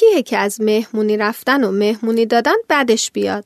کیه که از مهمونی رفتن و مهمونی دادن بدش بیاد؟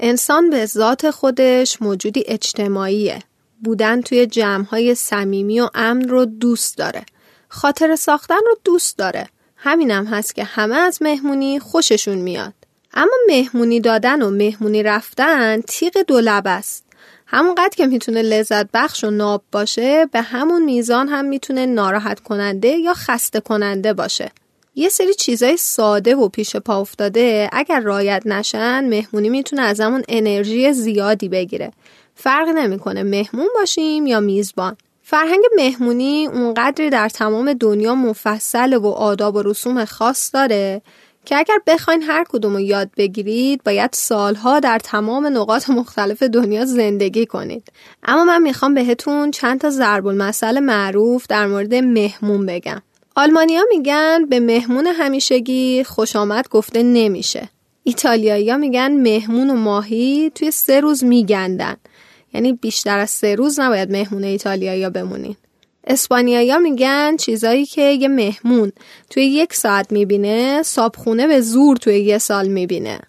انسان به ذات خودش موجودی اجتماعیه. بودن توی جمعهای صمیمی و امن رو دوست داره. خاطر ساختن رو دوست داره. همینم هست که همه از مهمونی خوششون میاد. اما مهمونی دادن و مهمونی رفتن تیغ دو لب است. همونقدر که می‌تونه لذت بخش و ناب باشه به همون میزان هم می‌تونه ناراحت کننده یا خسته کننده باشه. یه سری چیزای ساده و پیش پا افتاده اگر رایت نشن مهمونی می‌تونه از همون انرژی زیادی بگیره. فرق نمی‌کنه مهمون باشیم یا میزبان. فرهنگ مهمونی اونقدری در تمام دنیا مفصل و آداب و رسوم خاص داره که اگر بخواین هر کدوم رو یاد بگیرید باید سالها در تمام نقاط مختلف دنیا زندگی کنید اما من می‌خوام بهتون چند تا ضرب المثل معروف در مورد مهمون بگم آلمانیا میگن به مهمون همیشگی خوش آمد گفته نمیشه. ایتالیایی میگن مهمون و ماهی توی سه روز میگندن. یعنی بیشتر از سه روز نباید مهمون ایتالیایی بمونین. اسپانیایی میگن چیزایی که یه مهمون توی یک ساعت می‌بینه صابخونه به زور توی یه سال می‌بینه.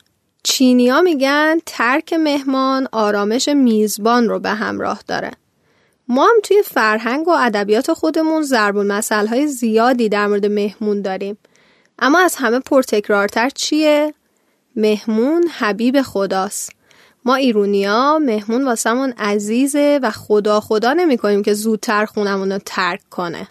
چینیا میگن ترک مهمان آرامش میزبان رو به همراه داره. ما هم توی فرهنگ و ادبیات خودمون ضرب های زیادی در مورد مهمون داریم. اما از همه پرتکرارتر چیه؟ مهمون حبیب خداست. ما ایرونیا مهمون واسمون عزیزه و خدا خدا نمی کنیم که زودتر خونمون رو ترک کنه.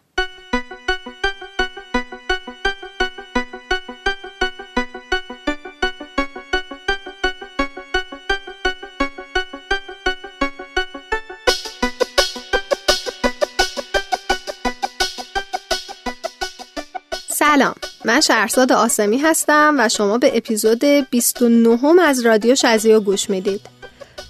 من شهرزاد آسمی هستم و شما به اپیزود 29 از رادیو شزیو گوش می‌دید.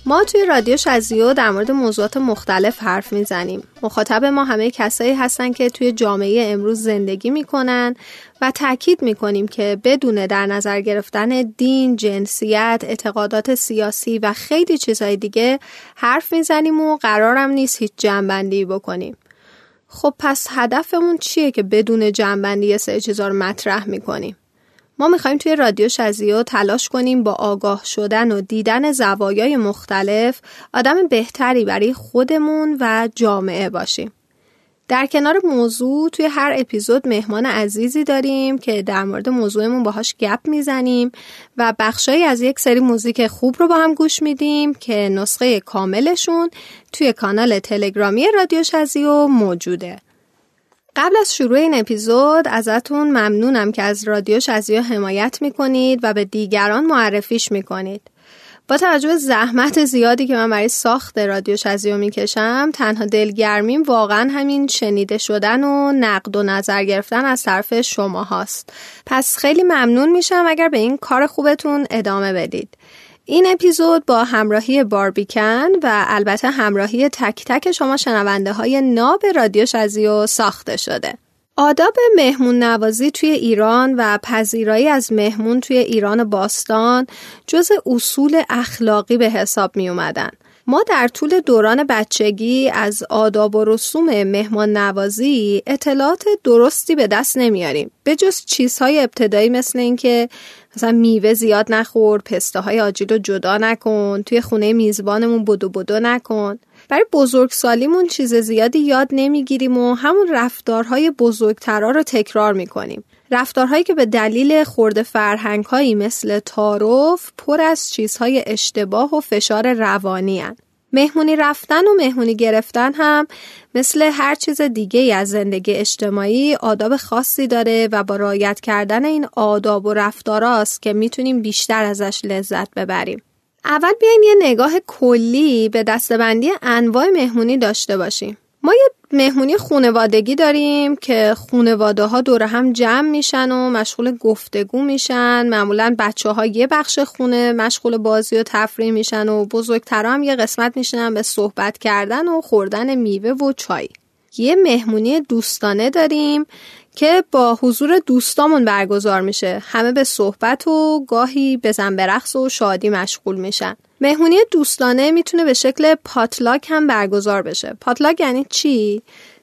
ما توی رادیو شزیو در مورد موضوعات مختلف حرف می‌زنیم. مخاطب ما همه کسایی هستن که توی جامعه امروز زندگی می‌کنن و تاکید می‌کنیم که بدون در نظر گرفتن دین، جنسیت، اعتقادات سیاسی و خیلی چیزهای دیگه حرف می‌زنیم و قرارم نیست هیچ جنبندی بکنیم. خب پس هدفمون چیه که بدون جنبندی یه سری چیزا رو مطرح می‌کنیم؟ ما می‌خوایم توی رادیو شزیو تلاش کنیم با آگاه شدن و دیدن زوایای مختلف آدم بهتری برای خودمون و جامعه باشیم. در کنار موضوع توی هر اپیزود مهمان عزیزی داریم که در مورد موضوعمون باهاش گپ می‌زنیم و بخشایی از یک سری موزیک خوب رو با هم گوش میدیم که نسخه کاملشون توی کانال تلگرامی رادیو شزیو موجوده. قبل از شروع این اپیزود ازتون ممنونم که از رادیو شزیو حمایت می‌کنید و به دیگران معرفیش می‌کنید. با توجه زحمت زیادی که من برای ساخت رادیو شزیو می‌کشم تنها دلگرمیم واقعا همین شنیده شدن و نقد و نظر گرفتن از طرف شما هاست پس خیلی ممنون میشم اگر به این کار خوبتون ادامه بدید. این اپیزود با همراهی باربیکن و البته همراهی تک تک شما شنونده های ناب رادیو شزیو ساخته شده. آداب مهمون نوازی توی ایران و پذیرایی از مهمون توی ایران باستان جز اصول اخلاقی به حساب می اومدن. ما در طول دوران بچگی از آداب و رسوم مهمان نوازی اطلاعات درستی به دست نمیاریم به جز چیزهای ابتدایی مثل اینکه مثلا میوه زیاد نخور پسته های آجیل رو جدا نکن توی خونه میزبانمون بدو بدو نکن برای بزرگسالیمون چیز زیادی یاد نمی‌گیریم و همون رفتارهای بزرگترا رو تکرار می‌کنیم. رفتارهایی که به دلیل خورده فرهنگهایی مثل تعارف پر از چیزهای اشتباه و فشار روانی هن. مهمونی رفتن و مهمونی گرفتن هم مثل هر چیز دیگه از زندگی اجتماعی آداب خاصی داره و با رایت کردن این آداب و رفتاراست که می‌تونیم بیشتر ازش لذت ببریم. اول بیایم یه نگاه کلی به دستبندی انواع مهمونی داشته باشیم. ما یه مهمونی خونوادگی داریم که خونواده ها دور هم جمع میشن و مشغول گفتگو میشن معمولا بچه ها یه بخش خونه مشغول بازی و تفریح میشن و بزرگترا هم یه قسمت میشنن به صحبت کردن و خوردن میوه و چای یه مهمونی دوستانه داریم که با حضور دوستامون برگزار میشه همه به صحبت و گاهی بزن برقص و شادی مشغول میشن مهمونی دوستانه می‌تونه به شکل پاتلاک هم برگزار بشه پاتلاک یعنی چی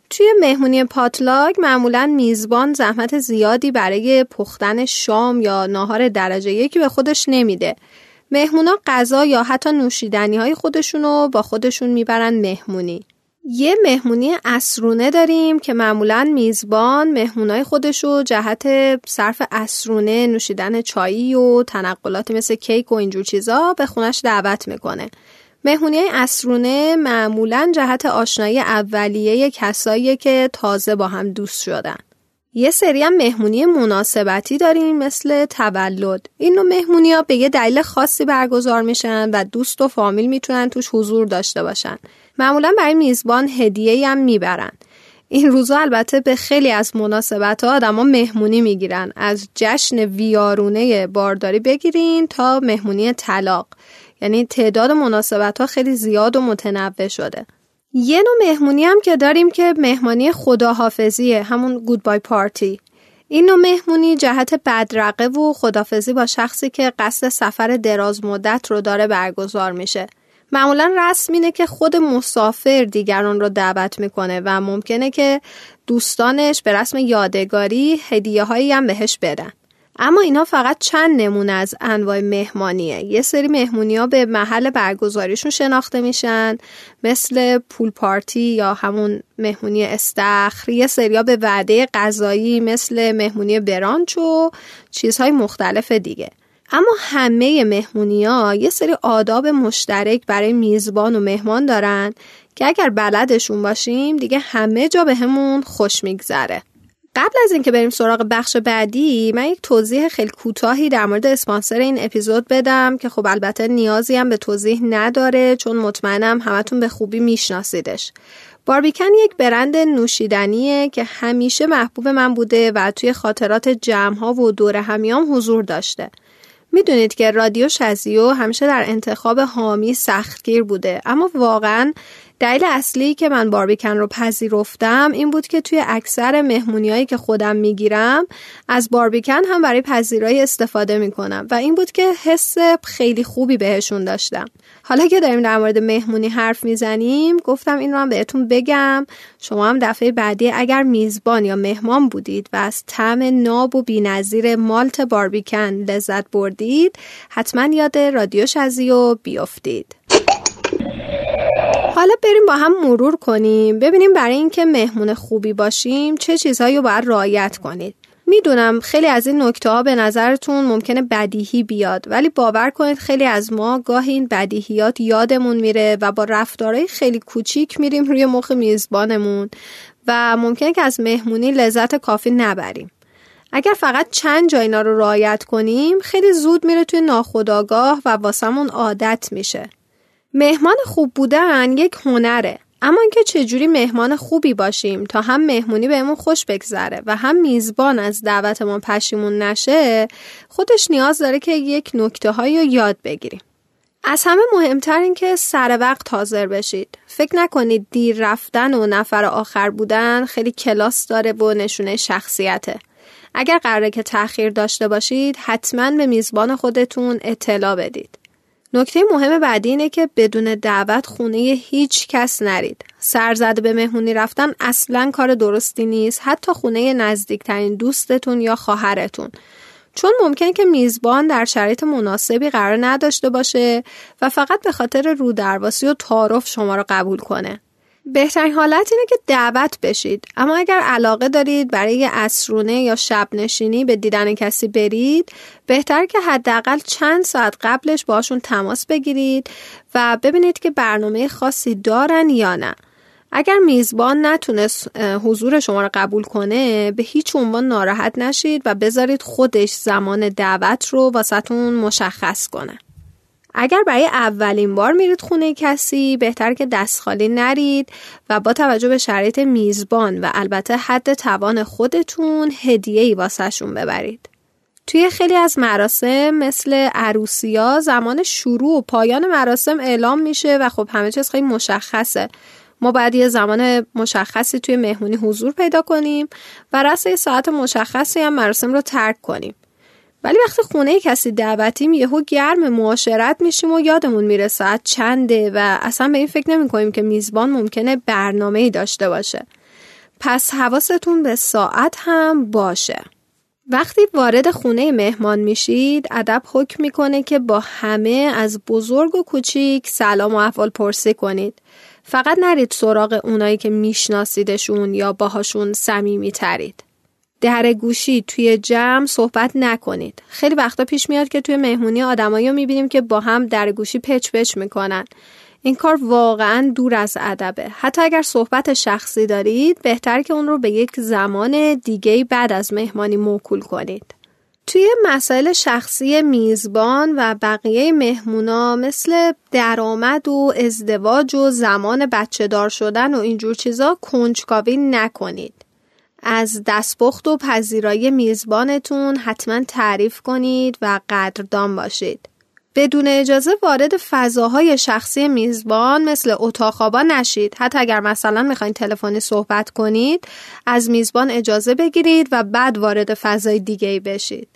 توی مهمونی پاتلاک معمولا میزبان زحمت زیادی برای پختن شام یا ناهار درجه یکی به خودش نمیده. مهمونا غذا یا حتی نوشیدنی های خودشونو با خودشون می‌برن مهمونی. یه مهمونی اسرونه داریم که معمولا میزبان مهمونای خودشو جهت صرف اسرونه نوشیدن چایی و تنقلات مثل کیک و اینجور چیزا به خونش دعوت می‌کنه. مهمونی اسرونه معمولا جهت آشنایی اولیه کسایی که تازه با هم دوست شدن. یه سری هم مهمونی مناسبتی داریم مثل تولد. این نوع مهمونی ها به یه دلیل خاصی برگزار میشن و دوست و فامیل می‌تونن توش حضور داشته باشن. معمولا برای میزبان هدیه هم می‌برن. این روزا البته به خیلی از مناسبت ها آدما مهمونی می‌گیرن. از جشن ویارونه بارداری بگیرین تا مهمونی طلاق. یعنی تعداد مناسبت ها خیلی زیاد و متنوع شده. یه نوع مهمونی هم که داریم که مهمانی خداحافظیه همون گودبای پارتی این نوع مهمونی جهت بدرقه و خدافزی با شخصی که قصد سفر دراز مدت رو داره برگزار میشه. معمولا رسم اینه که خود مسافر دیگران رو دعوت می‌کنه و ممکنه که دوستانش به رسم یادگاری هدیه هایی هم بهش بدن. اما اینا فقط چند نمونه از انواع مهمانیه. یه سری مهمونی ها به محل برگزاریشون شناخته میشن مثل پول پارتی یا همون مهمونی استخر یه سری ها به وعده غذایی مثل مهمونی برانچ و چیزهای مختلف دیگه. اما همه مهمونی ها یه سری آداب مشترک برای میزبان و مهمان دارن که اگر بلدشون باشیم دیگه همه جا به همون خوش میگذره. قبل از اینکه بریم سراغ بخش بعدی من یک توضیح خیلی کوتاهی در مورد اسپانسر این اپیزود بدم که خب البته نیازی هم به توضیح نداره چون مطمئنم همتون به خوبی میشناسیدش. باربیکن یک برند نوشیدنیه که همیشه محبوب من بوده و توی خاطرات جمع ها و دور همیام حضور داشته. می‌دونید که رادیو شزیو همیشه در انتخاب حامی سختگیر بوده اما واقعا دلیل اصلی که من باربیکن رو پذیرفتم این بود که توی اکثر مهمونیایی که خودم می‌گیرم از باربیکن هم برای پذیرایی استفاده می‌کنم و این بود که حس خیلی خوبی بهشون داشتم. حالا که داریم در مورد مهمونی حرف می‌زنیم گفتم این رو هم بهتون بگم. شما هم دفعه بعدی اگر میزبان یا مهمان بودید و از طعم ناب و بینظیر مالت باربیکن لذت بردید حتما یاد رادیو شزیو بیافتید حالا بریم با هم مرور کنیم ببینیم برای اینکه مهمون خوبی باشیم چه چیزهایی رو باید رعایت کنید. می‌دونم خیلی از این نکته ها به نظرتون ممکنه بدیهی بیاد ولی باور کنید خیلی از ما گاهی این بدیهیات یادمون میره و با رفتارهای خیلی کوچیک میریم روی مخ میزبانمون و ممکنه که از مهمونی لذت کافی نبریم. اگر فقط چند جا اینا رو رعایت کنیم خیلی زود میره توی ناخودآگاه و واسمون عادت میشه. مهمان خوب بودن یک هنره. اما اینکه چجوری مهمان خوبی باشیم تا هم مهمونی بهمون خوش بگذره و هم میزبان از دعوتمون پشیمون نشه خودش نیاز داره که یک نکته هایی رو یاد بگیریم. از همه مهمتر این که سر وقت حاضر بشید. فکر نکنید دیر رفتن و نفر آخر بودن خیلی کلاس داره و نشونه شخصیته. اگر قراره که تأخیر داشته باشید حتما به میزبان خودتون اطلاع بدید. نکته مهم بعدی اینه که بدون دعوت خونه هیچ کس نرید. سرزده به مهمونی رفتن اصلا کار درستی نیست حتی خونه نزدیکترین دوستتون یا خواهرتون. چون ممکن که میزبان در شرایط مناسبی قرار نداشته باشه و فقط به خاطر رودرواسی و تعارف شما رو قبول کنه. بهترین حالت اینه که دعوت بشید. اما اگر علاقه دارید برای اسرونه یا شب نشینی به دیدن کسی برید بهتر که حداقل چند ساعت قبلش باشون تماس بگیرید و ببینید که برنامه خاصی دارن یا نه. اگر میزبان نتونست حضور شما رو قبول کنه به هیچ عنوان ناراحت نشید و بذارید خودش زمان دعوت رو واسهتون مشخص کنه. اگر برای اولین بار میرید خونه کسی بهتر که دست خالی نرید و با توجه به شرایط میزبان و البته حد توان خودتون هدیه ای واسهشون ببرید. توی خیلی از مراسم مثل عروسیا زمان شروع و پایان مراسم اعلام میشه و خب همه چیز خیلی مشخصه. ما باید یه زمان مشخصی توی مهمونی حضور پیدا کنیم و رس ساعت مشخصی هم مراسم رو ترک کنیم. ولی وقتی خونه کسی دعوتیم یهو گرم معاشرت میشیم و یادمون میره ساعت چنده و اصلا به این فکر نمی کنیم که میزبان ممکنه برنامه ای داشته باشه. پس حواستون به ساعت هم باشه. وقتی وارد خونه مهمان میشید ادب حکم می‌کنه که با همه از بزرگ و کوچیک سلام و احوال پرسی کنید. فقط نرید سراغ اونایی که میشناسیدشون یا باهاشون صمیمی ترید در گوشی توی جمع صحبت نکنید. خیلی وقتا پیش میاد که توی مهمونی آدمایی رو می‌بینیم که با هم در گوشی پچ پچ می‌کنن. این کار واقعا دور از ادبه. حتی اگر صحبت شخصی دارید بهتر که اون رو به یک زمان دیگه بعد از مهمانی موکول کنید. توی مسائل شخصی میزبان و بقیه مهمونا مثل درآمد و ازدواج و زمان بچه دار شدن و اینجور چیزا کنجکاوی نکنید. از دستپخت و پذیرایی میزبانتون حتما تعریف کنید و قدردان باشید. بدون اجازه وارد فضاهای شخصی میزبان مثل اتاق خوابا نشید. حتی اگر مثلا می‌خواین تلفنی صحبت کنید از میزبان اجازه بگیرید و بعد وارد فضای دیگه ای بشید.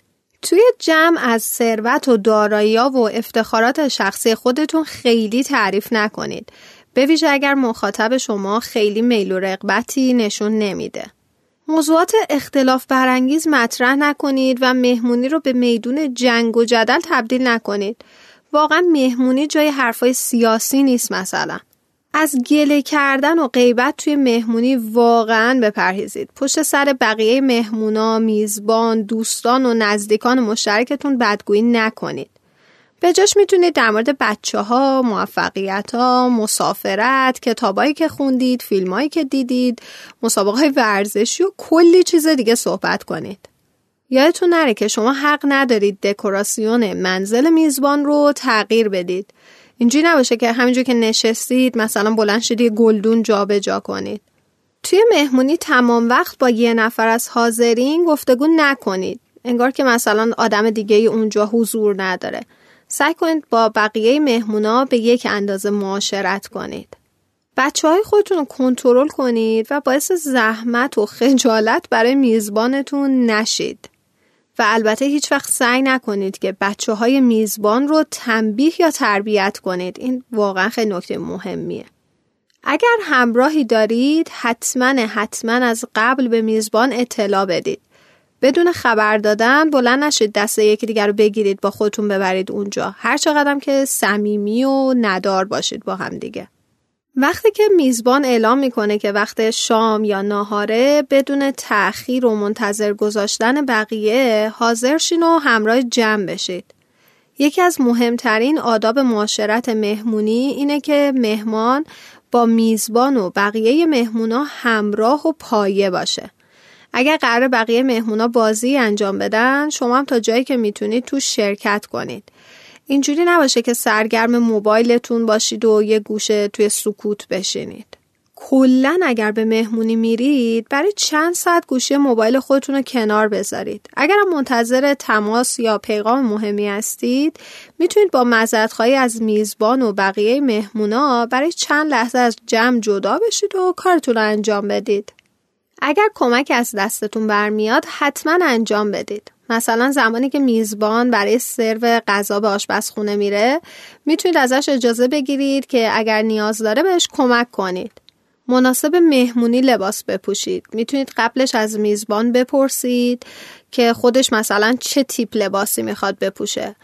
توی جمع از ثروت و دارایی و افتخارات شخصی خودتون خیلی تعریف نکنید. به ویژه اگر مخاطب شما خیلی میل و رغبتی نشون نمیده. موضوعات اختلاف برانگیز مطرح نکنید و مهمونی رو به میدون جنگ و جدل تبدیل نکنید. واقعا مهمونی جای حرفای سیاسی نیست مثلا. از گله کردن و غیبت توی مهمونی واقعا بپرهیزید. پشت سر بقیه مهمونا، میزبان، دوستان و نزدیکان مشترکتون بدگویی نکنید. به جاش می‌تونید در مورد بچه ها، موفقیت ها، مسافرت، کتابایی که خوندید، فیلمایی که دیدید، مسابقه های ورزشی و کلی چیز دیگه صحبت کنید. یادتون نره که شما حق ندارید دکوراسیون منزل میزبان رو تغییر بدید. اینجوری نباشه که همینجور که نشستید مثلا بلند شدید گلدون جابجا جا کنید. توی مهمونی تمام وقت با یه نفر از حاضرین گفتگو نکنید. انگار که مثلا آدم دیگه اونجا حضور نداره. سعی کنید با بقیه مهمونا به یک اندازه معاشرت کنید. بچه های خودتون رو کنترل کنید و باعث زحمت و خجالت برای میزبانتون نشید. و البته هیچ وقت سعی نکنید که بچه های میزبان رو تنبیه یا تربیت کنید. این واقعا خیلی نکته مهمیه. اگر همراهی دارید حتما حتما از قبل به میزبان اطلاع بدید. بدون خبر دادن بلند نشید دست یکی دیگر رو بگیرید با خودتون ببرید اونجا. هر چقدر که صمیمی و ندار باشید با هم دیگه. وقتی که میزبان اعلام می‌کنه که وقت شام یا ناهاره بدون تأخیر و منتظر گذاشتن بقیه حاضر شین و همراه جمع بشید. یکی از مهمترین آداب معاشرت مهمونی اینه که مهمان با میزبان و بقیه مهمونا همراه و پایه باشه. اگر قرار بقیه مهمونا بازی انجام بدن شما هم تا جایی که می‌تونید تو شرکت کنید. اینجوری نباشه که سرگرم موبایلتون باشید و یه گوشه توی سکوت بشینید. کلا اگر به مهمونی میرید برای چند ساعت گوشی موبایل خودتون رو کنار بذارید. اگر منتظر تماس یا پیغام مهمی هستید می‌تونید با مزدخواهی از میزبان و بقیه مهمونا برای چند لحظه از جمع جدا بشید و کارتون رو انجام بدید. اگر کمک از دستتون برمیاد حتما انجام بدید. مثلا زمانی که میزبان برای سرو غذا به آشپزخونه میره می‌تونید ازش اجازه بگیرید که اگر نیاز داره بهش کمک کنید. مناسب مهمونی لباس بپوشید. می‌تونید قبلش از میزبان بپرسید که خودش مثلا چه تیپ لباسی می‌خواد بپوشه.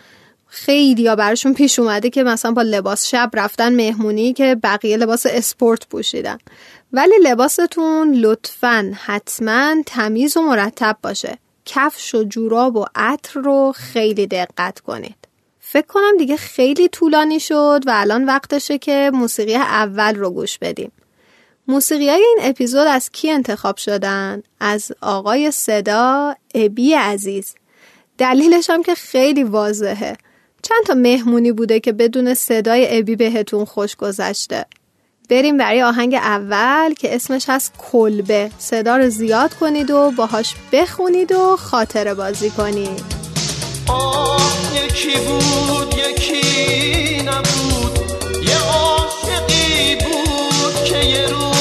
خیلی یا براشون پیش اومده که مثلا با لباس شب رفتن مهمونی که بقیه لباس اسپورت پوشیدن ولی لباستون لطفا حتما تمیز و مرتب باشه. کفش و جوراب و عطر رو خیلی دقت کنید. فکر کنم دیگه خیلی طولانی شد و الان وقتشه که موسیقی اول رو گوش بدیم. موسیقی های این اپیزود از کی انتخاب شدن؟ از آقای صدا ابی عزیز. دلیلش هم که خیلی واضحه. چند تا مهمونی بوده که بدون صدای ابی بهتون خوش گذشته. بریم برای آهنگ اول که اسمش هست کلبه. صدا رو زیاد کنید و باهاش بخونید و خاطره بازی کنید. یکی بود یکی نبود. یه عاشقی بود که یه روز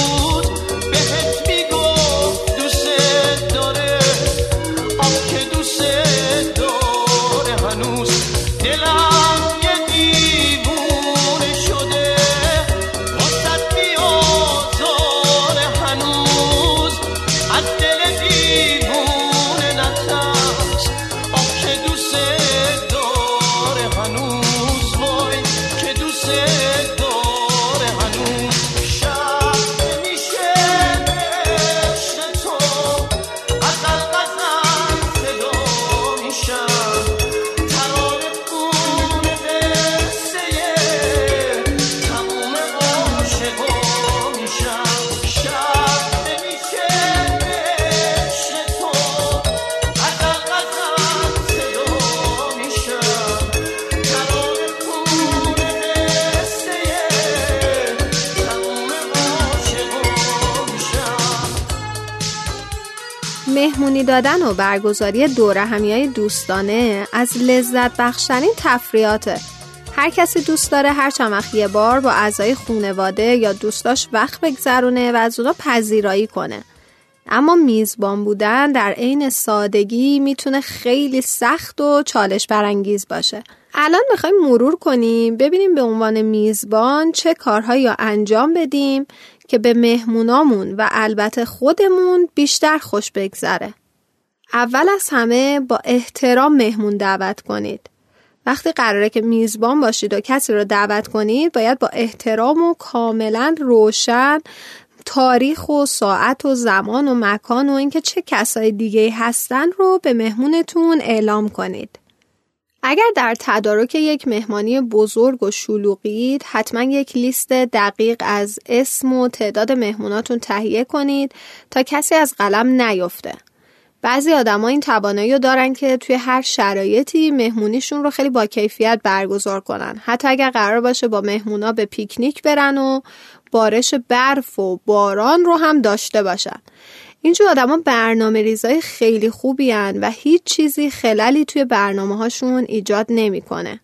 دادن و برگزاری دور همی دوستانه از لذت بخشترین تفریاته هر کسی دوست داره هر چند وقت یه بار با اعضای خونواده یا دوستاش وقت بگذرونه و از اونا پذیرایی کنه. اما میزبان بودن در عین سادگی می‌تونه خیلی سخت و چالش برانگیز باشه. الان می‌خوایم مرور کنیم ببینیم به عنوان میزبان چه کارهایی انجام بدیم که به مهمونامون و البته خودمون بیشتر خوش بگذره. اول از همه با احترام مهمون دعوت کنید. وقتی قراره که میزبان باشید و کسی رو دعوت کنید باید با احترام و کاملا روشن تاریخ و ساعت و زمان و مکان و اینکه چه کسای دیگه هستن رو به مهمونتون اعلام کنید. اگر در تدارک یک مهمانی بزرگ و شلوغید حتما یک لیست دقیق از اسم و تعداد مهموناتون تهیه کنید تا کسی از قلم نیفته. بعضی آدما این توانایی رو دارن که توی هر شرایطی مهمونیشون رو خیلی با کیفیت برگزار کنن. حتی اگر قرار باشه با مهمونا به پیکنیک برن و بارش برف و باران رو هم داشته باشن. اینجور آدما برنامه ریزای خیلی خوبی هن و هیچ چیزی خلالی توی برنامه هاشون ایجاد نمی‌کنه.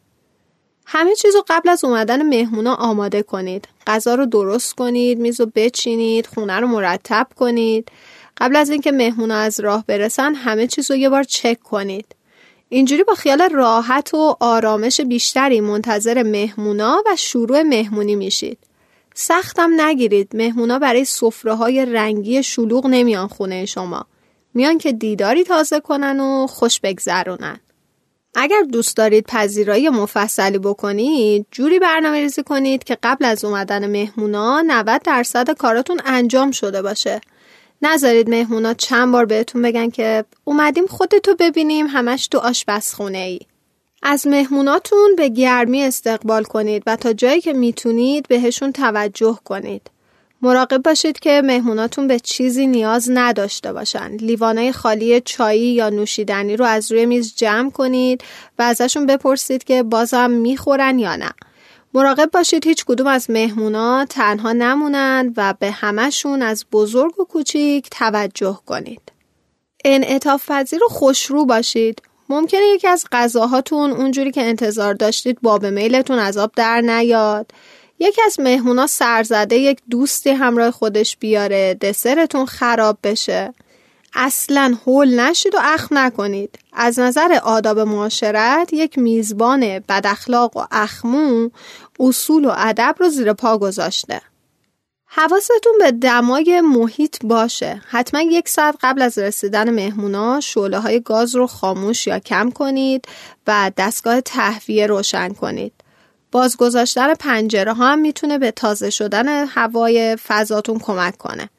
همه چیز رو قبل از اومدن مهمونا آماده کنید. غذا رو درست کنید، میز رو بچینید، خونه رو مرتب کنید. قبل از اینکه مهمونا از راه برسن همه چیز رو یه بار چک کنید. اینجوری با خیال راحت و آرامش بیشتری منتظر مهمونا و شروع مهمونی میشید. سختم نگیرید مهمونا برای سفره های رنگی شلوغ نمیان خونه شما میان که دیداری تازه کنن و خوش بگذرونن اگر دوست دارید پذیرایی مفصلی بکنید جوری برنامه ریزی کنید که قبل از اومدن مهمونا 90 درصد کاراتون انجام شده باشه نذارید مهمونا چند بار بهتون بگن که اومدیم خودتو ببینیم همش تو آشپزخونه ای از مهموناتون به گرمی استقبال کنید و تا جایی که می‌تونید بهشون توجه کنید. مراقب باشید که مهموناتون به چیزی نیاز نداشته باشن. لیوانای خالی چایی یا نوشیدنی رو از روی میز جمع کنید و ازشون بپرسید که بازم می‌خورن یا نه. مراقب باشید هیچ کدوم از مهمونا تنها نمونند و به همشون از بزرگ و کوچیک توجه کنید. انعطاف پذیر و خوشرو باشید. ممکنه یکی از غذاهاتون اونجوری که انتظار داشتید باب میلتون از آب در نیاد یکی از مهمونا سرزده یک دوستی همراه خودش بیاره دسرتون خراب بشه اصلا هول نشید و اخ نکنید. از نظر آداب معاشرت یک میزبان بداخلاق و اخمو اصول و ادب رو زیر پا گذاشته. حواستون به دمای محیط باشه. حتما یک ساعت قبل از رسیدن مهمونا شعله های گاز رو خاموش یا کم کنید و دستگاه تهویه روشن کنید. بازگذاشتن پنجره ها هم می‌تونه به تازه شدن هوای فضاتون کمک کنه.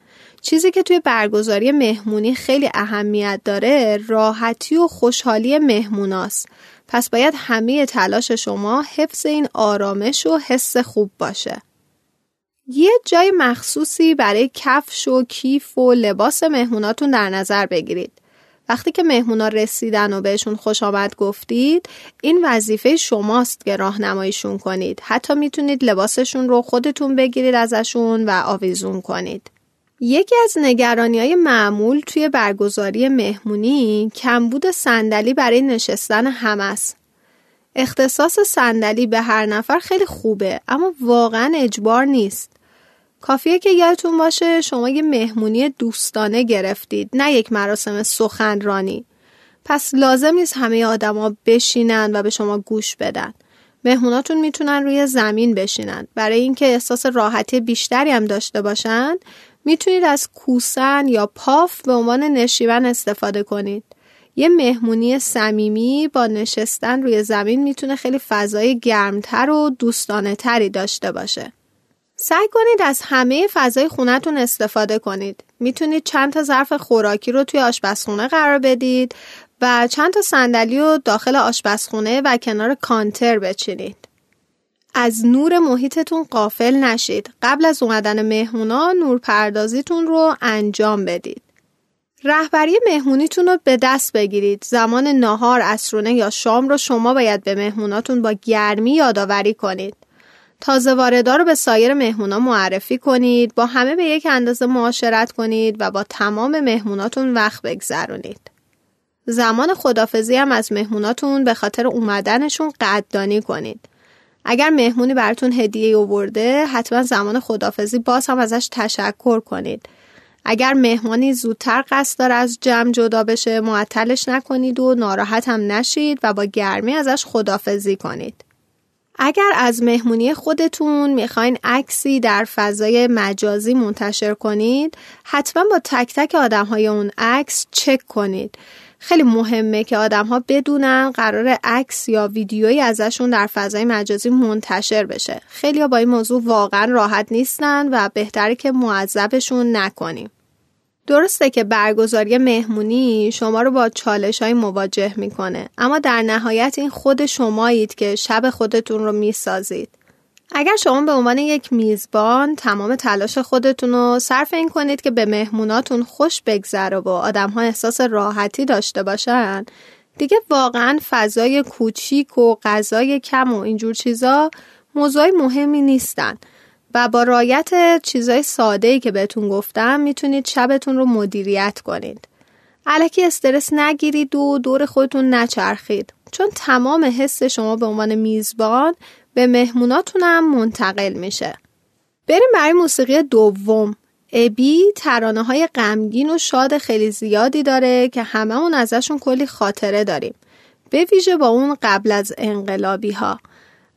چیزی که توی برگزاری مهمونی خیلی اهمیت داره راحتی و خوشحالی مهموناست. پس باید همه تلاش شما حفظ این آرامش و حس خوب باشه. یه جای مخصوصی برای کفش و کیف و لباس مهموناتون در نظر بگیرید. وقتی که مهمونا رسیدن و بهشون خوش آمد گفتید این وظیفه شماست که راهنماییشون کنید. حتی می‌تونید لباسشون رو خودتون بگیرید ازشون و آویزون کنید. یکی از نگرانی های معمول توی برگزاری مهمونی کمبود صندلی برای نشستن هم است. اختصاص صندلی به هر نفر خیلی خوبه اما واقعا اجبار نیست. کافیه که یادتون باشه شما یه مهمونی دوستانه گرفتید نه یک مراسم سخنرانی. پس لازم نیست همه آدما بشینن و به شما گوش بدن. مهموناتون می‌تونن روی زمین بشینن. برای اینکه احساس راحتی بیشتری هم داشته باشن می‌تونید از کوسن یا پاف به عنوان نشیون استفاده کنید یه مهمونی صمیمی با نشستن روی زمین می‌تونه خیلی فضای گرمتر و دوستانه تری داشته باشه سعی کنید از همه فضای خونتون استفاده کنید. می‌تونید چند تا ظرف خوراکی رو توی آشپزخونه قرار بدید و چند تا صندلی رو داخل آشپزخونه و کنار کانتر بچینید. از نور محیطتون قافل نشید. قبل از اومدن مهمونا نور پردازیتون رو انجام بدید. رهبری مهمونیتون رو به دست بگیرید. زمان ناهار، اسرونه یا شام رو شما باید به مهموناتون با گرمی یادآوری کنید. تازه واردا رو به سایر مهمونا معرفی کنید با همه به یک اندازه معاشرت کنید و با تمام مهموناتون وقت بگذرونید زمان خدافزی هم از مهموناتون به خاطر اومدنشون قدردانی کنید اگر مهمونی براتون هدیه آورده حتما زمان خدافزی باز هم ازش تشکر کنید. اگر مهمانی زودتر قصد داره از جمع جدا بشه معطلش نکنید و ناراحت هم نشید و با گرمی ازش خدافزی کنید. اگر از مهمونی خودتون می‌خواین عکسی در فضای مجازی منتشر کنید حتما با تک تک آدم های اون عکس چک کنید. خیلی مهمه که آدم ها بدونن قرار عکس یا ویدیویی ازشون در فضای مجازی منتشر بشه. خیلی ها با این موضوع واقعا راحت نیستن و بهتره که معذبشون نکنیم. درسته که برگزاری مهمونی شما رو با چالش های مواجه می‌کنه اما در نهایت این خود شمایید که شب خودتون رو می‌سازید. اگر شما به عنوان یک میزبان تمام تلاش خودتون رو صرف این کنید که به مهموناتون خوش بگذره و آدم ها احساس راحتی داشته باشن دیگه واقعا فضای کوچیک و غذای کم و اینجور چیزا موضوع مهمی نیستن و با رایت چیزای ساده ای که بهتون گفتم می‌تونید شبتون رو مدیریت کنید. علکی استرس نگیرید و دور خودتون نچرخید چون تمام حس شما به عنوان میزبان به مهموناتونم منتقل میشه. بریم برای موسیقی دوم. ابی ترانه های غمگین و شاد خیلی زیادی داره که هممون ازشون کلی خاطره داریم. به ویژه با اون قبل از انقلابی ها.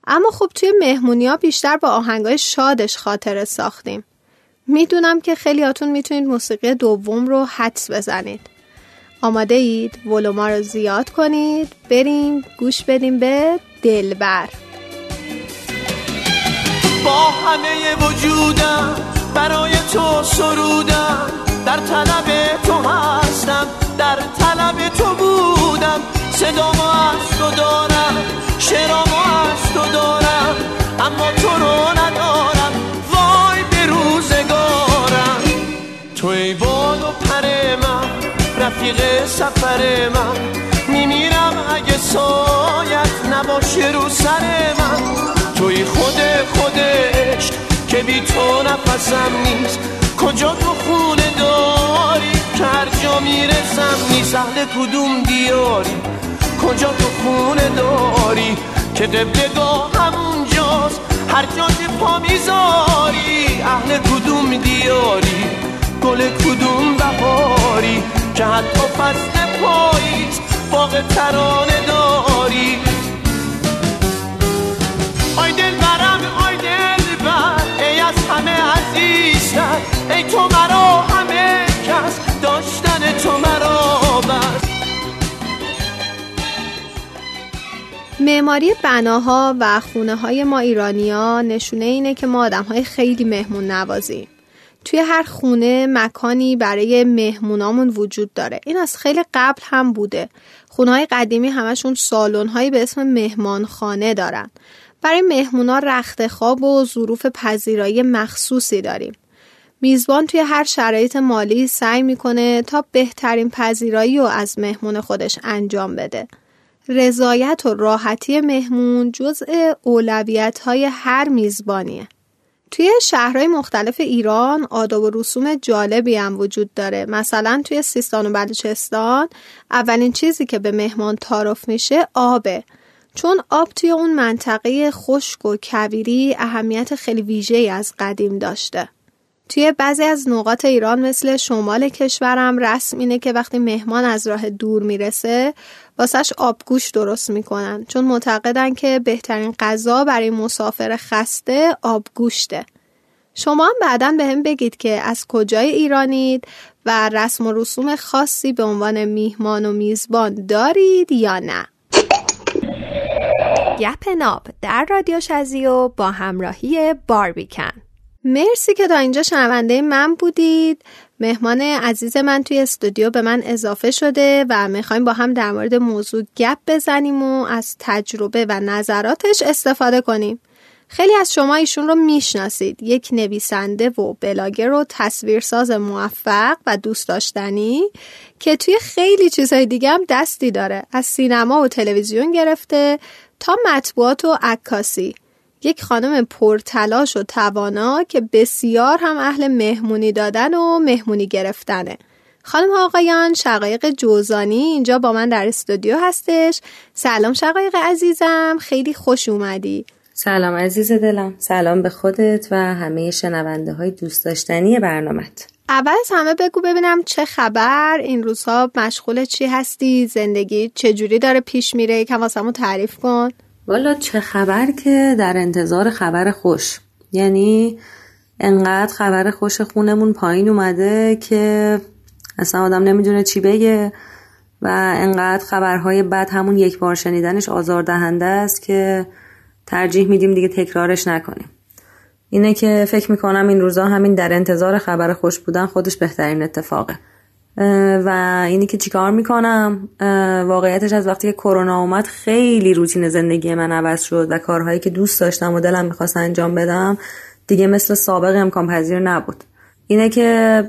اما خب توی مهمونی ها بیشتر با آهنگای شادش خاطره ساختیم. می‌دونم که خیلیاتون می‌تونید موسیقی دوم رو حدس بزنید. آماده اید؟ ولوما رو زیاد کنید. بریم گوش بدیم به دلبر. با همه وجودم برای تو سرودم. در طلب تو هستم در طلب تو بودم. صدامو از تو دارم شرامو از تو دارم. اما تو رو ندارم وای به روزگارم. تو ای باد و پر من رفیق سفر من. میمیرم اگه سایت نباشه رو سر من. توی خود خودش که بی تو نفسم نیست. کجا تو خونه داری که هر جا می‌رسم نیست؟ اهل کدوم دیاری؟ کجا تو خونه داری که قبلگاه همونجاست هر جا که پا می‌ذاری اهل کدوم دیاری؟ گل کدوم بهاری که حتی فصل پاییز باغ ترانه داری؟ آی دل برم آی دل بر ای از همه عزیزتر ای تو مرا همه کس داشتن تو مرا بر معماری بناها و خونه های ما ایرانیا نشونه اینه که ما آدم های خیلی مهمون نوازیم. توی هر خونه مکانی برای مهمونامون وجود داره. این از خیلی قبل هم بوده. خونه های قدیمی همشون سالن هایی به اسم مهمانخانه دارن. برای مهمونا رخت خواب و ظروف پذیرایی مخصوصی داریم. میزبان توی هر شرایط مالی سعی می‌کنه تا بهترین پذیرایی رو از مهمون خودش انجام بده. رضایت و راحتی مهمون جزء اولویت های هر میزبانیه. توی شهرهای مختلف ایران آداب و رسوم جالبی هم وجود داره. مثلا توی سیستان و بلوچستان اولین چیزی که به مهمان تعارف میشه آبه. چون آب توی اون منطقه خشک و کویری اهمیت خیلی ویژه‌ای از قدیم داشته. توی بعضی از نقاط ایران مثل شمال کشورم رسم اینه که وقتی مهمان از راه دور می‌رسه واسش آبگوش درست می‌کنن چون معتقدن که بهترین غذا برای مسافر خسته آبگوشته شما هم بعدا به هم بگید که از کجای ایرانید و رسم و رسوم خاصی به عنوان میهمان و میزبان دارید یا نه گپ ناب در رادیو شزیو با همراهی باربیکن. مرسی که تا اینجا شنونده من بودید. مهمان عزیز من توی استودیو به من اضافه شده و می‌خوایم با هم در مورد موضوع گپ بزنیم و از تجربه و نظراتش استفاده کنیم. خیلی از شما ایشون رو می‌شناسید. یک نویسنده و بلاگر و تصویرساز موفق و دوست داشتنی که توی خیلی چیزهای دیگه هم دستی داره. از سینما و تلویزیون گرفته تا مطبوعات و عکاسی. یک خانم پرتلاش و توانا که بسیار هم اهل مهمونی دادن و مهمونی گرفتنه. خانم آقایان شقایق جوزانی اینجا با من در استودیو هستش. سلام شقایق عزیزم خیلی خوش اومدی. سلام عزیز دلم. سلام به خودت و همه شنونده های دوست داشتنی برنامت اول از همه بگو ببینم چه خبر این روزها مشغول چی هستی زندگی چجوری داره پیش میره یکم واسمون تعریف کن. والا چه خبر که در انتظار خبر خوش. یعنی انقدر خبر خوش خونمون پایین اومده که اصلا آدم نمی‌دونه چی بگه و انقدر خبرهای بد همون یک بار شنیدنش آزاردهنده است که ترجیح میدیم دیگه تکرارش نکنیم. اینه که فکر می‌کنم این روزا همین در انتظار خبر خوش بودن خودش بهترین اتفاقه. و اینی که چیکار می‌کنم؟ واقعیتش از وقتی که کرونا اومد خیلی روتین زندگی من عوض شد و کارهایی که دوست داشتم و دلم می‌خواست انجام بدم دیگه مثل سابق امکان پذیر نبود. اینه که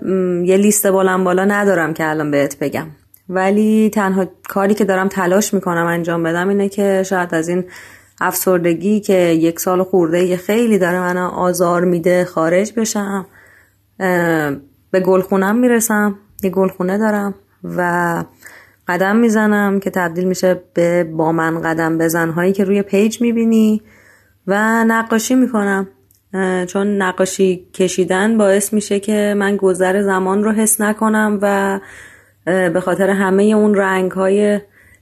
یه لیست بلند بالا ندارم که الان بهت بگم. ولی تنها کاری که دارم تلاش می‌کنم انجام بدم اینه که شاید از این افسردگی که یک سال خورده خیلی داره من آزار میده خارج بشم به گلخونم می‌رسم یه گلخونه دارم و قدم می‌زنم که تبدیل میشه به با من قدم بزن هایی که روی پیج می‌بینی و نقاشی می‌کنم. چون نقاشی کشیدن باعث میشه که من گذر زمان رو حس نکنم و به خاطر همه اون رنگ های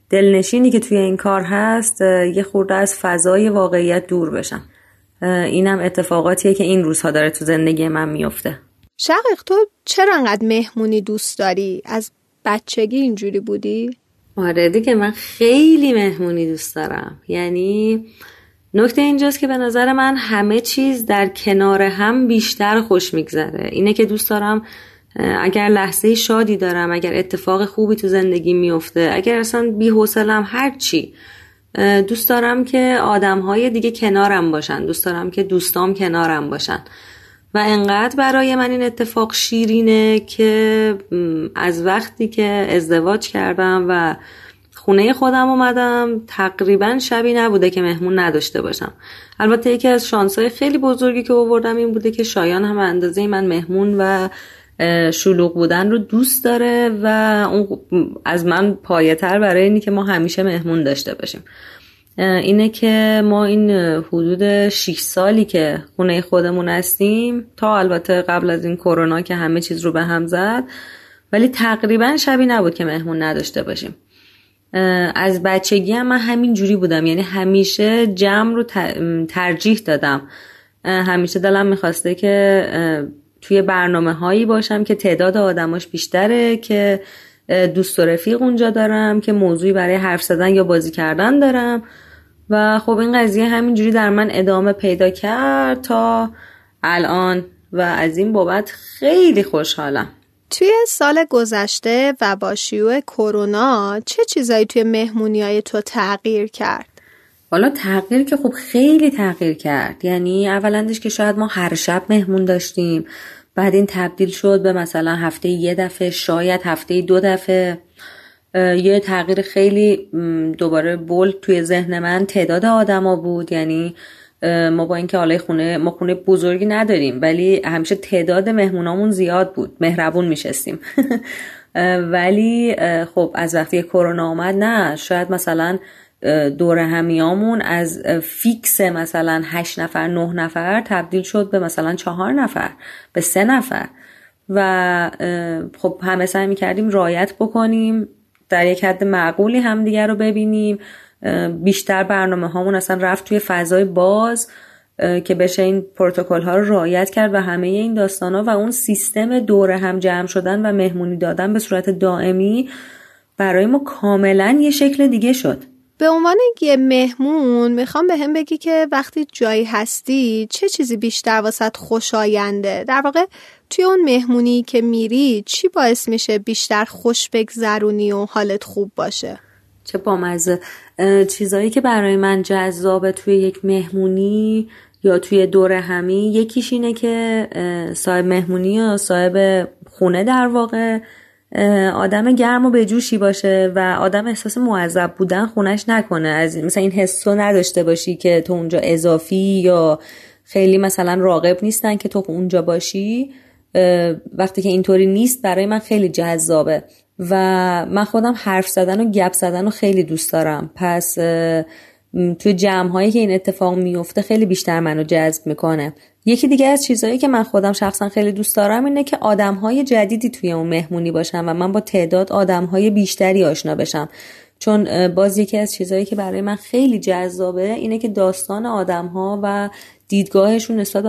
دلنشینی که توی این کار هست یه خورده از فضای واقعیت دور بشم اینم اتفاقاتیه که این روزها داره تو زندگی من میفته شقیق تو چرا انقدر مهمونی دوست داری؟ از بچگی اینجوری بودی؟ آره دیگه من خیلی مهمونی دوست دارم یعنی نکته اینجاست که به نظر من همه چیز در کنار هم بیشتر خوش میگذره اینه که دوست دارم اگر لحظه شادی دارم اگر اتفاق خوبی تو زندگی میفته اگر اصلا بی حوصلم هر چی دوست دارم که آدم های دیگه کنارم باشن دوست دارم که دوستام کنارم باشن. و انقدر برای من این اتفاق شیرینه که از وقتی که ازدواج کردم و خونه خودم اومدم تقریبا شبی نبوده که مهمون نداشته باشم. البته یکی از شانسای خیلی بزرگی که آوردم این بوده که شایان هم اندازه من مهمون و شلوغ بودن رو دوست داره و اون از من پایه تر برای اینی که ما همیشه مهمون داشته باشیم. اینه که ما این حدود 6 سالی که خونه خودمون هستیم تا البته قبل از این کرونا که همه چیز رو به هم زد ولی تقریبا شبی نبود که مهمون نداشته باشیم. از بچگی هم من همین جوری بودم. یعنی همیشه جمع رو ترجیح دادم. همیشه دلم می‌خواسته که توی برنامه هایی باشم که تعداد آدماش بیشتره که دوست و رفیق اونجا دارم که موضوعی برای حرف زدن یا بازی کردن دارم. و خب این قضیه همینجوری در من ادامه پیدا کرد تا الان. و از این بابت خیلی خوشحالم. توی سال گذشته و با شیوع کرونا چه چیزایی توی مهمونی های تو تغییر کرد؟ حالا تغییر که خب خیلی تغییر کرد. یعنی اولندش که شاید ما هر شب مهمون داشتیم. بعد این تبدیل شد به مثلا هفته یه دفعه شاید هفته دو دفعه. یه تغییر خیلی دوباره بولد توی ذهن من تعداد آدما بود. یعنی ما با اینکه حالا خونه ما خونه بزرگی نداریم ولی همیشه تعداد مهمونامون زیاد بود. مهربون میشستیم. ولی خب از وقتی کرونا آمد نه شاید مثلا دور همیامون از فیکس مثلا هشت نفر نه نفر تبدیل شد به مثلا چهار نفر به سه نفر. و خب همه سعی می‌کردیم رایت بکنیم در یک حد معقولی همدیگر رو ببینیم. بیشتر برنامه هامون اصلا رفت توی فضای باز که بشه این پروتکل ها رو رعایت کرد و همه این داستان ها و اون سیستم دور هم جمع شدن و مهمونی دادن به صورت دائمی برای ما کاملا یه شکل دیگه شد. به عنوان یه مهمون می‌خوام به هم بگی که وقتی جایی هستی چه چیزی بیشتر واسط خوشاینده؟ در واقع توی اون مهمونی که میری چی باعث میشه بیشتر خوش بگذرونی و حالت خوب باشه؟ چه بامزه. چیزایی که برای من جذابه توی یک مهمونی یا توی دور همی یکیش اینه که صاحب مهمونی یا صاحب خونه در واقع آدم گرم و به جوشی باشه و آدم احساس معذب بودن خونش نکنه. از مثلا این حسو نداشته باشی که تو اونجا اضافی یا خیلی مثلا راقب نیستن که تو اونجا باشی. وقتی که اینطوری نیست برای من خیلی جذابه. و من خودم حرف زدن و گپ زدن رو خیلی دوست دارم. پس توی جمع هایی که این اتفاق میفته خیلی بیشتر منو جذب می‌کنه. یکی دیگه از چیزهایی که من خودم شخصا خیلی دوست دارم اینه که آدم های جدیدی توی اون مهمونی باشم و من با تعداد آدم های بیشتری آشنا بشم. چون باز یکی از چیزهایی که برای من خیلی جذابه اینه که داستان آدم ها و دیدگاهشون نسبت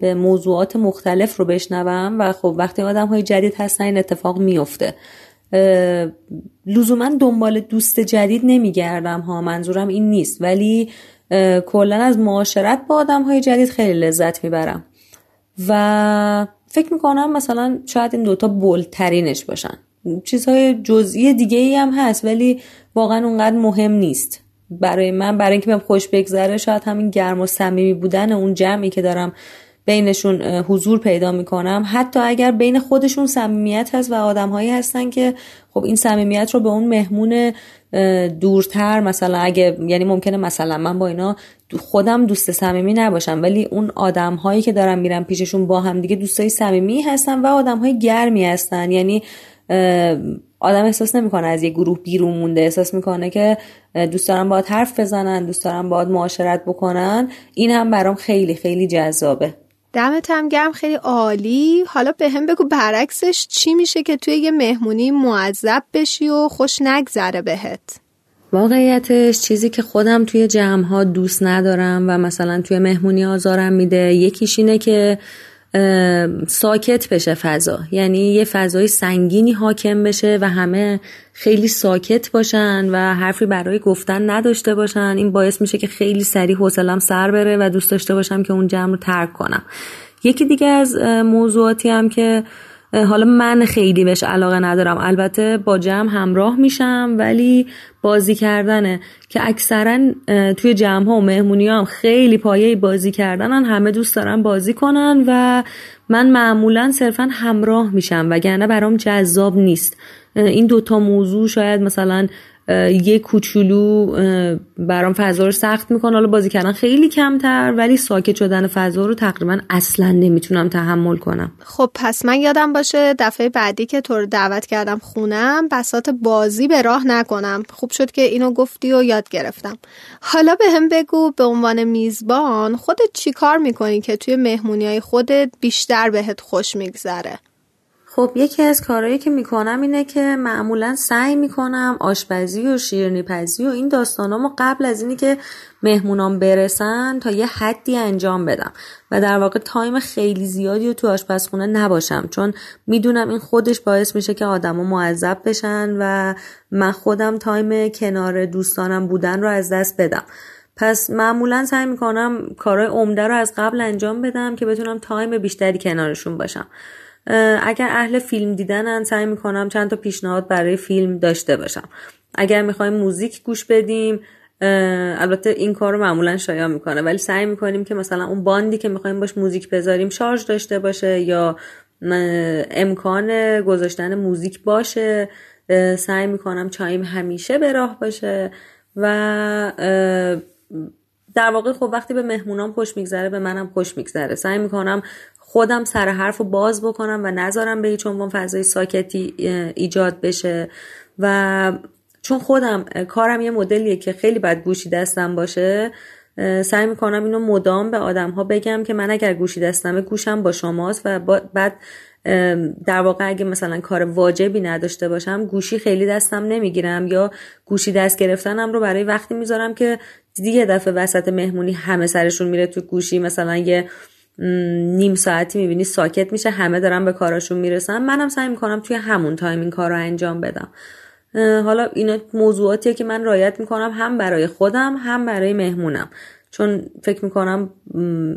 به موضوعات مختلف رو بشنوم و خب وقتی آدم های جدید هستن این اتفاق میفته. لزوما دنبال دوست جدید نمیگردم ها منظورم این نیست. ولی کلا از معاشرت با آدم های جدید خیلی لذت می‌برم. و فکر می‌کنم مثلا شاید این دوتا بولترینش باشن. چیزهای جزئی دیگه ای هم هست ولی واقعا اونقدر مهم نیست. برای من برای اینکه بهم خوش بگذره شاید همین گرم و صمیمی بودن اون جمعی که دارم بینشون حضور پیدا می‌کنم. حتی اگر بین خودشون صمیمیت هست و آدمهایی هستن که خب این صمیمیت رو به اون مهمون دورتر مثلا اگه یعنی ممکنه مثلا من با اینا خودم دوست صمیمی نباشم ولی اون آدم هایی که دارم میرم پیششون با هم دیگه دوستای صمیمی هستن و آدم های گرمی هستن. یعنی آدم احساس نمی‌کنه از یه گروه بیرون مونده. احساس می‌کنه که دوست دارم باید حرف بزنن دوست دارم باید معاشرت بکنن. این هم برام خیلی خیلی جذابه. دمت هم گرم خیلی عالی. حالا به هم بگو برعکسش چی میشه که توی یه مهمونی معذب بشی و خوش نگذره بهت؟ واقعیتش چیزی که خودم توی جمع ها دوست ندارم و مثلا توی مهمونی آزارم میده. یکیش اینه که ساکت بشه فضا. یعنی یه فضای سنگینی حاکم بشه و همه خیلی ساکت باشن و حرفی برای گفتن نداشته باشن. این باعث میشه که خیلی سریع حوصلم سر بره و دوست داشته باشم که اون جمع رو ترک کنم. یکی دیگه از موضوعاتی هم که حالا من خیلی بهش علاقه ندارم. البته با جمع همراه میشم ولی بازی کردنه. که اکثرا توی جمع ها و مهمونی هم خیلی پایه بازی کردنن. همه دوست دارن بازی کنن و من معمولا صرفا همراه میشم وگرنه برام جذاب نیست. این دوتا موضوع شاید مثلا یه کوچولو برام فضا رو سخت می‌کنه. حالا بازی کردن خیلی کمتر ولی ساکت شدن فضا رو تقریبا اصلا نمی‌تونم تحمل کنم. خب پس من یادم باشه دفعه بعدی که تو رو دعوت کردم خونم بسات بازی به راه نکنم. خوب شد که اینو گفتی و یاد گرفتم. حالا به هم بگو به عنوان میزبان خودت چی کار می‌کنی که توی مهمونی های خودت بیشتر بهت خوش میگذره؟ خب یکی از کارهایی که می‌کنم اینه که معمولا سعی می‌کنم آشپزی و شیرنی پزی و این داستانامو قبل از اینی که مهمونام برسن تا یه حدی انجام بدم. و در واقع تایم خیلی زیادی رو تو آشپزخونه نباشم چون می‌دونم این خودش باعث میشه که آدما معذب بشن و من خودم time کنار دوستانم بودن رو از دست بدم. پس معمولا سعی می‌کنم کارهای عمده رو از قبل انجام بدم که بتونم time بیشتری کنارشون باشم. اگر اهل فیلم دیدنن سعی می‌کنم چند تا پیشنهاد برای فیلم داشته باشم. اگر می‌خوایم موزیک گوش بدیم البته این کار رو معمولا شایا می‌کنه ولی سعی می‌کنیم که مثلا اون باندی که می‌خوایم باش موزیک بذاریم شارژ داشته باشه یا امکان گذاشتن موزیک باشه. سعی می‌کنم چایم همیشه به راه باشه و در واقع خب وقتی به مهمونام خوش میگذره به منم خوش میگذره. سعی می‌کنم خودم سر حرف رو باز بکنم و نذارم به هیچ عنوان فضای ساکتی ایجاد بشه. و چون خودم کارم یه مدلیه که خیلی بد گوشی دستم باشه سعی می‌کنم اینو مدام به آدم ها بگم که من اگر گوشی دستمه گوشم با شماست و بعد در واقع اگه مثلا کار واجبی نداشته باشم گوشی خیلی دستم نمی‌گیرم یا گوشی دست گرفتنم رو برای وقتی می‌ذارم که دیدی یه دفعه وسط مهمونی همه سرشون میره تو گوشی مثلا یه نیم ساعتی می‌بینی ساکت میشه همه دارن به کاراشون می‌رسن. منم سعی می‌کنم توی همون time این کار رو انجام بدم. حالا اینا موضوعاتیه که من رعایت می‌کنم هم برای خودم هم برای مهمونم. چون فکر می‌کنم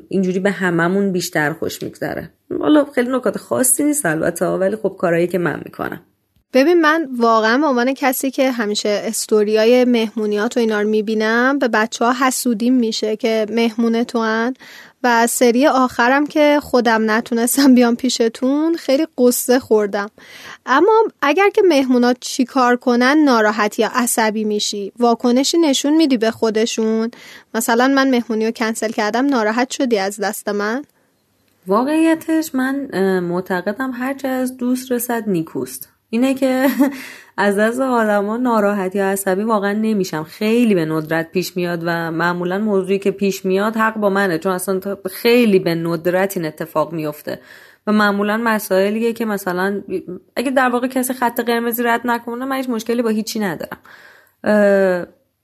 اینجوری به هممون بیشتر خوش میگذره. حالا خیلی نکات خاصی نیست البته ولی خب کارهایی که من می‌کنم. ببین من واقعا به عنوان کسی که همیشه استوریای مهمونیات و اینا رو می‌بینم به بچه ها حسودیم میشه که مهمون تو هن. و سری آخرم که خودم نتونستم بیام پیشتون خیلی قصه خوردم. اما اگر که مهمونات چیکار کنن ناراحت یا عصبی میشی. واکنشی نشون میدی به خودشون. مثلا من مهمونی رو کنسل کردم ناراحت شدی از دست من؟ واقعیتش من معتقدم هرچه از دوست رسد نیکوست. اینه که از دست آدما ناراحت یا عصبی واقعا نمیشم. خیلی به ندرت پیش میاد و معمولا موضوعی که پیش میاد حق با منه چون اصلا خیلی به ندرت این اتفاق میفته. و معمولا مسائلیه که مثلا اگه در واقع کسی خط قرمزی رد نکنه من هیچ مشکلی با هیچی ندارم.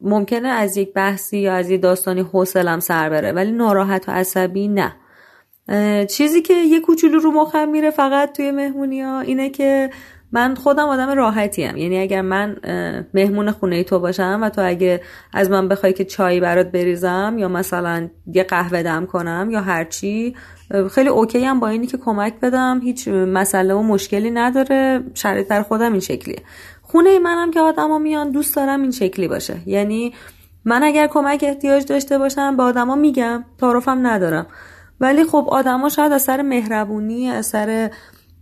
ممکنه از یک بحثی یا از یک داستانی حوصلم سر بره ولی ناراحت و عصبی نه. چیزی که یه کوچولو رو مخم میره فقط توی مهمونی ها اینه که من خودم آدم راحتی هم. یعنی اگر من مهمون خونه تو باشم و تو اگه از من بخوای که چایی برات بریزم یا مثلا یه قهوه دم کنم یا هرچی خیلی اوکی هم با اینی که کمک بدم. هیچ مسئله و مشکلی نداره. شرایط در خودم این شکلیه. خونه منم که آدما میان دوست دارم این شکلی باشه. یعنی من اگر کمک احتیاج داشته باشم به آدما میگم تعارفم ندارم. ولی خب آدما شاید اثر مهربونی اثر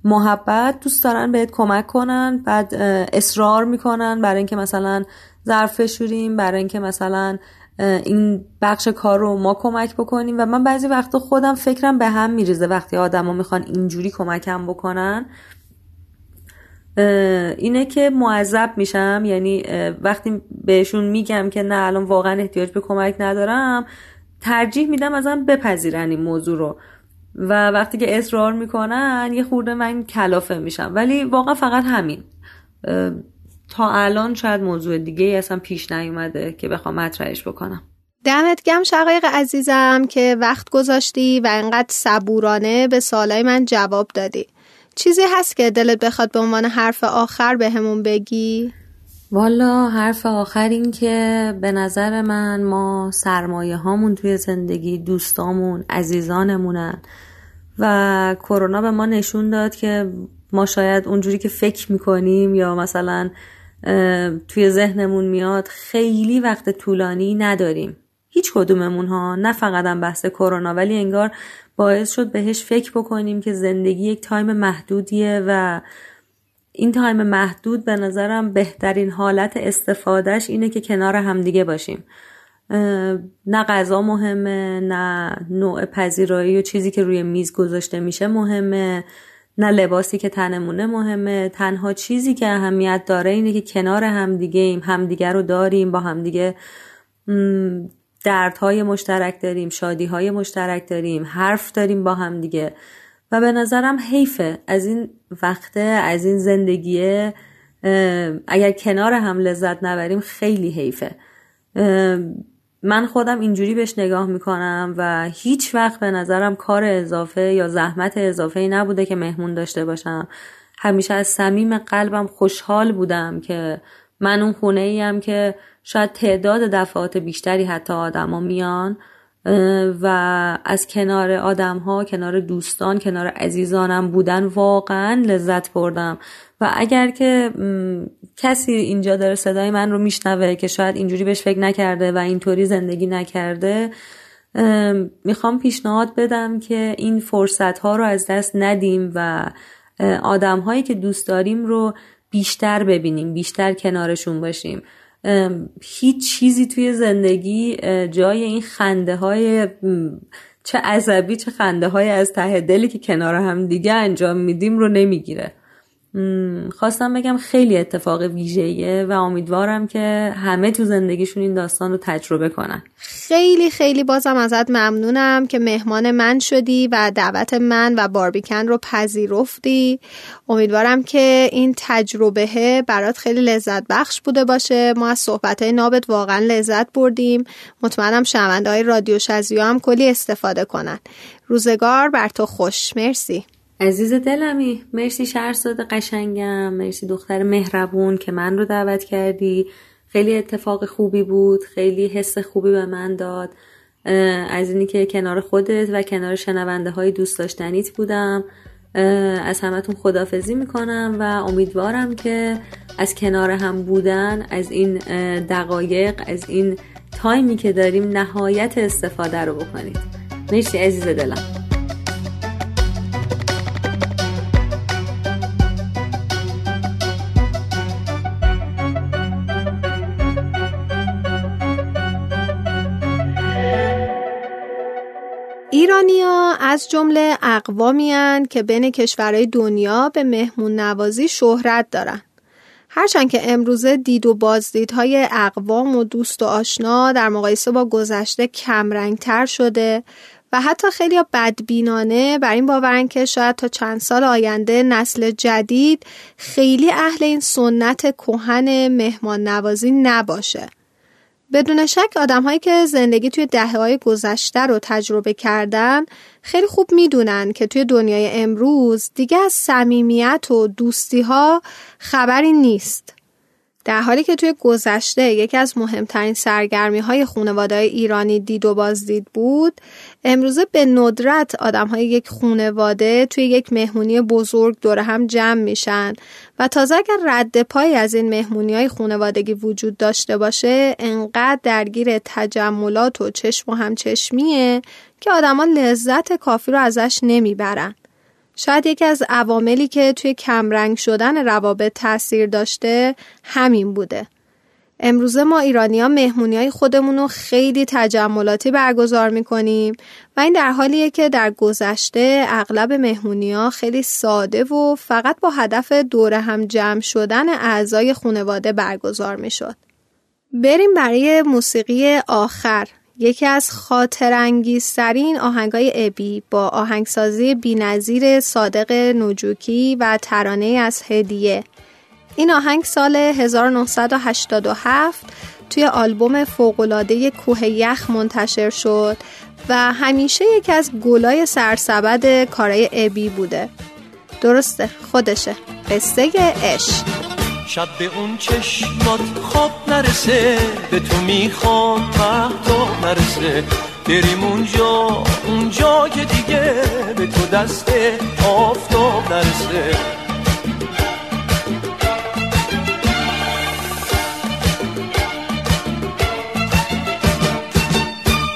محبت دوست دارن بهت کمک کنن بعد اصرار می‌کنن برای اینکه مثلا ظرف بشوریم برای اینکه مثلا این بخش کار رو ما کمک بکنیم. و من بعضی وقتا خودم فکرم به هم میریزه وقتی آدما می‌خوان اینجوری کمکم بکنن. اینه که معذب میشم. یعنی وقتی بهشون میگم که نه الان واقعا احتیاج به کمک ندارم ترجیح میدم ازم بپذیرن این موضوع رو. و وقتی که اصرار می‌کنن یه خورده من کلافه میشم. ولی واقعا فقط همین. تا الان شاید موضوع دیگه ای اصلا پیش نیومده که بخوام مطرحش بکنم. دمت گم شقایق عزیزم که وقت گذاشتی و انقدر صبورانه به سوالای من جواب دادی. چیزی هست که دلت بخواد به عنوان حرف آخر به همون بگی؟ والا حرف آخر این که به نظر من ما سرمایه هامون توی زندگی دوستامون عزیزانمونن. و کرونا به ما نشون داد که ما شاید اونجوری که فکر می‌کنیم یا مثلا توی ذهنمون میاد خیلی وقت طولانی نداریم. هیچ کدوممون ها نه فقط بحث کرونا ولی انگار باعث شد بهش فکر بکنیم که زندگی یک time محدودیه و این time محدود به نظرم بهترین حالت استفادهش اینه که کنار همدیگه باشیم. نه غذا مهمه نه نوع پذیرایی و چیزی که روی میز گذاشته میشه مهمه نه لباسی که تنمونه مهمه. تنها چیزی که اهمیت داره اینه که کنار همدیگه ایم همدیگه رو داریم با همدیگه دردهای مشترک داریم شادیهای مشترک داریم حرف داریم با همدیگه. و به نظرم حیفه. از این وقته از این زندگیه اگر کنار هم لذت نبریم خیلی حیفه. من خودم اینجوری بهش نگاه می‌کنم و هیچ وقت به نظرم کار اضافه یا زحمت اضافه ای نبوده که مهمون داشته باشم. همیشه از صمیم قلبم خوشحال بودم که من اون خونه ایم که شاید تعداد دفعات بیشتری حتی آدما میان. و از کنار آدم ها کنار دوستان کنار عزیزانم بودن واقعا لذت بردم. و اگر که کسی اینجا داره صدای من رو میشنوه که شاید اینجوری بهش فکر نکرده و اینطوری زندگی نکرده می‌خوام پیشنهاد بدم که این فرصت ها رو از دست ندیم و آدم هایی که دوست داریم رو بیشتر ببینیم بیشتر کنارشون باشیم. هیچ چیزی توی زندگی جای این خنده های چه عذبی چه خنده های از ته دلی که کنار هم دیگه انجام میدیم رو نمی‌گیره. خواستم بگم خیلی اتفاق ویژه‌ایه و امیدوارم که همه تو زندگیشون این داستان رو تجربه کنن. خیلی خیلی بازم ازت ممنونم که مهمان من شدی و دعوت من و باربیکن رو پذیرفتی. امیدوارم که این تجربه برات خیلی لذت بخش بوده باشه. ما از صحبت های نابت واقعا لذت بردیم. مطمئنم شنونده های رادیو شزیو هم کلی استفاده کنن. روزگار بر تو خوش. مرسی. عزیز دلمی مرسی شهرزاد قشنگم مرسی دختر مهربون که من رو دعوت کردی. خیلی اتفاق خوبی بود خیلی حس خوبی به من داد. از اینی که کنار خودت و کنار شنونده های دوست داشتنیت بودم. از همتون خدافزی می‌کنم و امیدوارم که از کنار هم بودن از این دقایق از این تایمی که داریم نهایت استفاده رو بکنید. مرسی عزیز دلم. ایرانیا از جمله اقوامی که بین کشورهای دنیا به مهمون نوازی شهرت دارن. هرچند که امروزه دید و بازدیدهای اقوام و دوست و آشنا در مقایسه با گذشته کمرنگتر شده و حتی خیلی بدبینانه بر این باورن که شاید تا چند سال آینده نسل جدید خیلی اهل این سنت کهن مهمان نوازی نباشه. بدون شک آدم هایی که زندگی توی دهه های گذشته رو تجربه کردن خیلی خوب می‌دونن که توی دنیای امروز دیگه از صمیمیت و دوستی ها خبری نیست. در حالی که توی گذشته یکی از مهمترین سرگرمی های خانواده ایرانی دید و بازدید بود امروزه به ندرت آدم های یک خونواده توی یک مهمونی بزرگ دور هم جمع میشن و تازه اگر رد پای از این مهمونی های خونوادگی وجود داشته باشه انقدر درگیر تجملات و چشم و همچشمیه که آدما لذت کافی رو ازش نمی‌برن. شاید یکی از عواملی که توی کمرنگ شدن روابط تاثیر داشته همین بوده. امروزه ما ایرانی ها مهمونی های خودمون رو خیلی تجملاتی برگزار می‌کنیم و این در حالیه که در گذشته اغلب مهمونی ها خیلی ساده و فقط با هدف دور هم جمع شدن اعضای خانواده برگزار می‌شد. بریم برای موسیقی آخر یکی از خاطرانگیزترین آهنگای ابی با آهنگسازی بینظیر صادق نجوکی و ترانه از هدیه. این آهنگ سال 1987 توی آلبوم فوقلاده کوه یخ منتشر شد و همیشه یکی از گلای سرسبد کارای ابی بوده. درسته خودشه. قصه عشق. شب به اون چشمات خواب نرسه به تو می‌خوام مهتاب نرسه بریم اونجا اونجا که دیگه به تو دست آفتاب نرسه.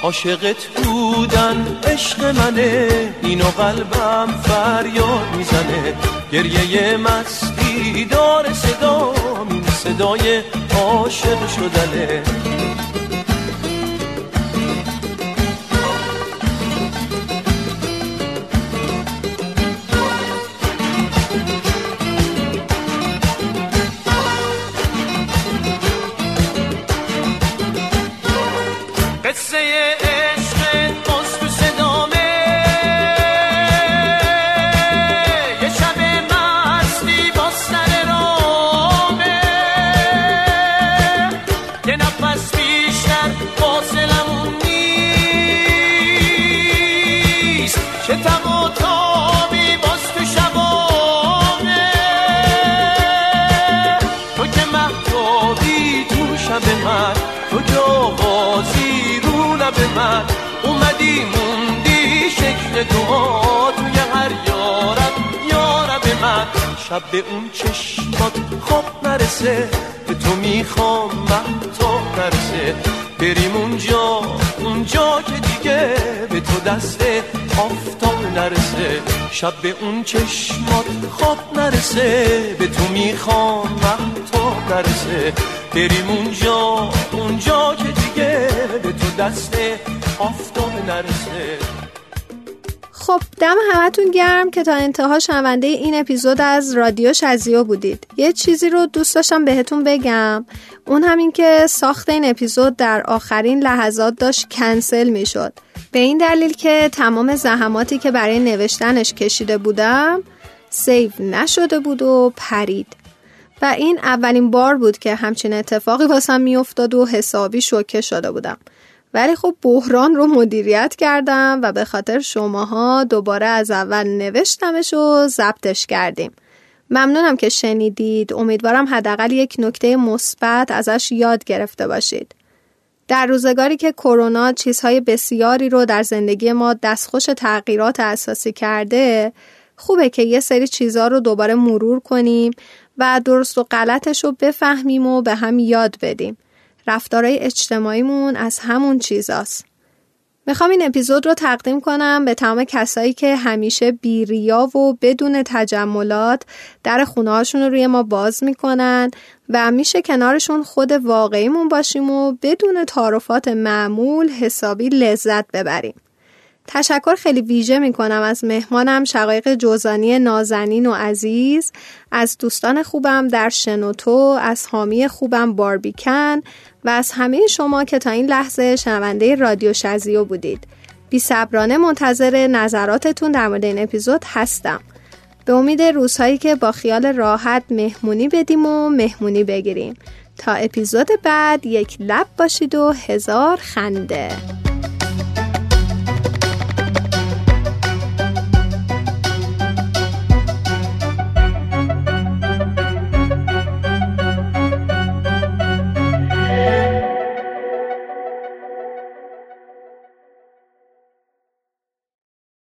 عاشقت بودن عشق منه. اینو قلبم فریاد می‌زنه. گریه مستی دار صدا این صدای عاشق شدنه. دعا توی هر یارم یارم من. شب به اون چشمات خواب نرسه به تو می‌خوام من تا نرسه. بریم اونجا اونجا که دیگه به تو دست آفتاب نرسه. شب به اون چشمات خواب نرسه به تو می‌خوام من تا نرسه. بریم اونجا اونجا که دیگه به تو دست آفتاب نرسه. خب دم همتون گرم که تا انتها شنونده این اپیزود از رادیو شزیو بودید. یه چیزی رو دوست داشتم بهتون بگم. اون همین که ساخت این اپیزود در آخرین لحظات داشت کنسل می‌شد. به این دلیل که تمام زحماتی که برای نوشتنش کشیده بودم سیو نشده بود و پرید. و این اولین بار بود که همچین اتفاقی واسم میافتاد و حسابی شوکه شده بودم. ولی خب بحران رو مدیریت کردم و به خاطر شماها دوباره از اول نوشتمش و ضبطش کردیم. ممنونم که شنیدید. امیدوارم حداقل یک نکته مثبت ازش یاد گرفته باشید. در روزگاری که کرونا چیزهای بسیاری رو در زندگی ما دستخوش تغییرات اساسی کرده خوبه که یه سری چیزها رو دوباره مرور کنیم و درست و غلطش رو بفهمیم و به هم یاد بدیم. رفتارهای اجتماعیمون از همون چیزاست. می‌خوام این اپیزود رو تقدیم کنم به تمام کسایی که همیشه بیریا و بدون تجملات در خونه رو روی ما باز می‌کنن و میشه کنارشون خود واقعیمون باشیم و بدون تعارفات معمول حسابی لذت ببریم. تشکر خیلی ویژه می کنم از مهمانم شقایق جوزانی نازنین و عزیز از دوستان خوبم در شنوتو از حامی خوبم باربیکن و از همه شما که تا این لحظه شنونده رادیو شزیو بودید. بی صبرانه منتظر نظراتتون در مورد این اپیزود هستم. به امید روزهایی که با خیال راحت مهمونی بدیم و مهمونی بگیریم. تا اپیزود بعد یک لب باشید و هزار خنده.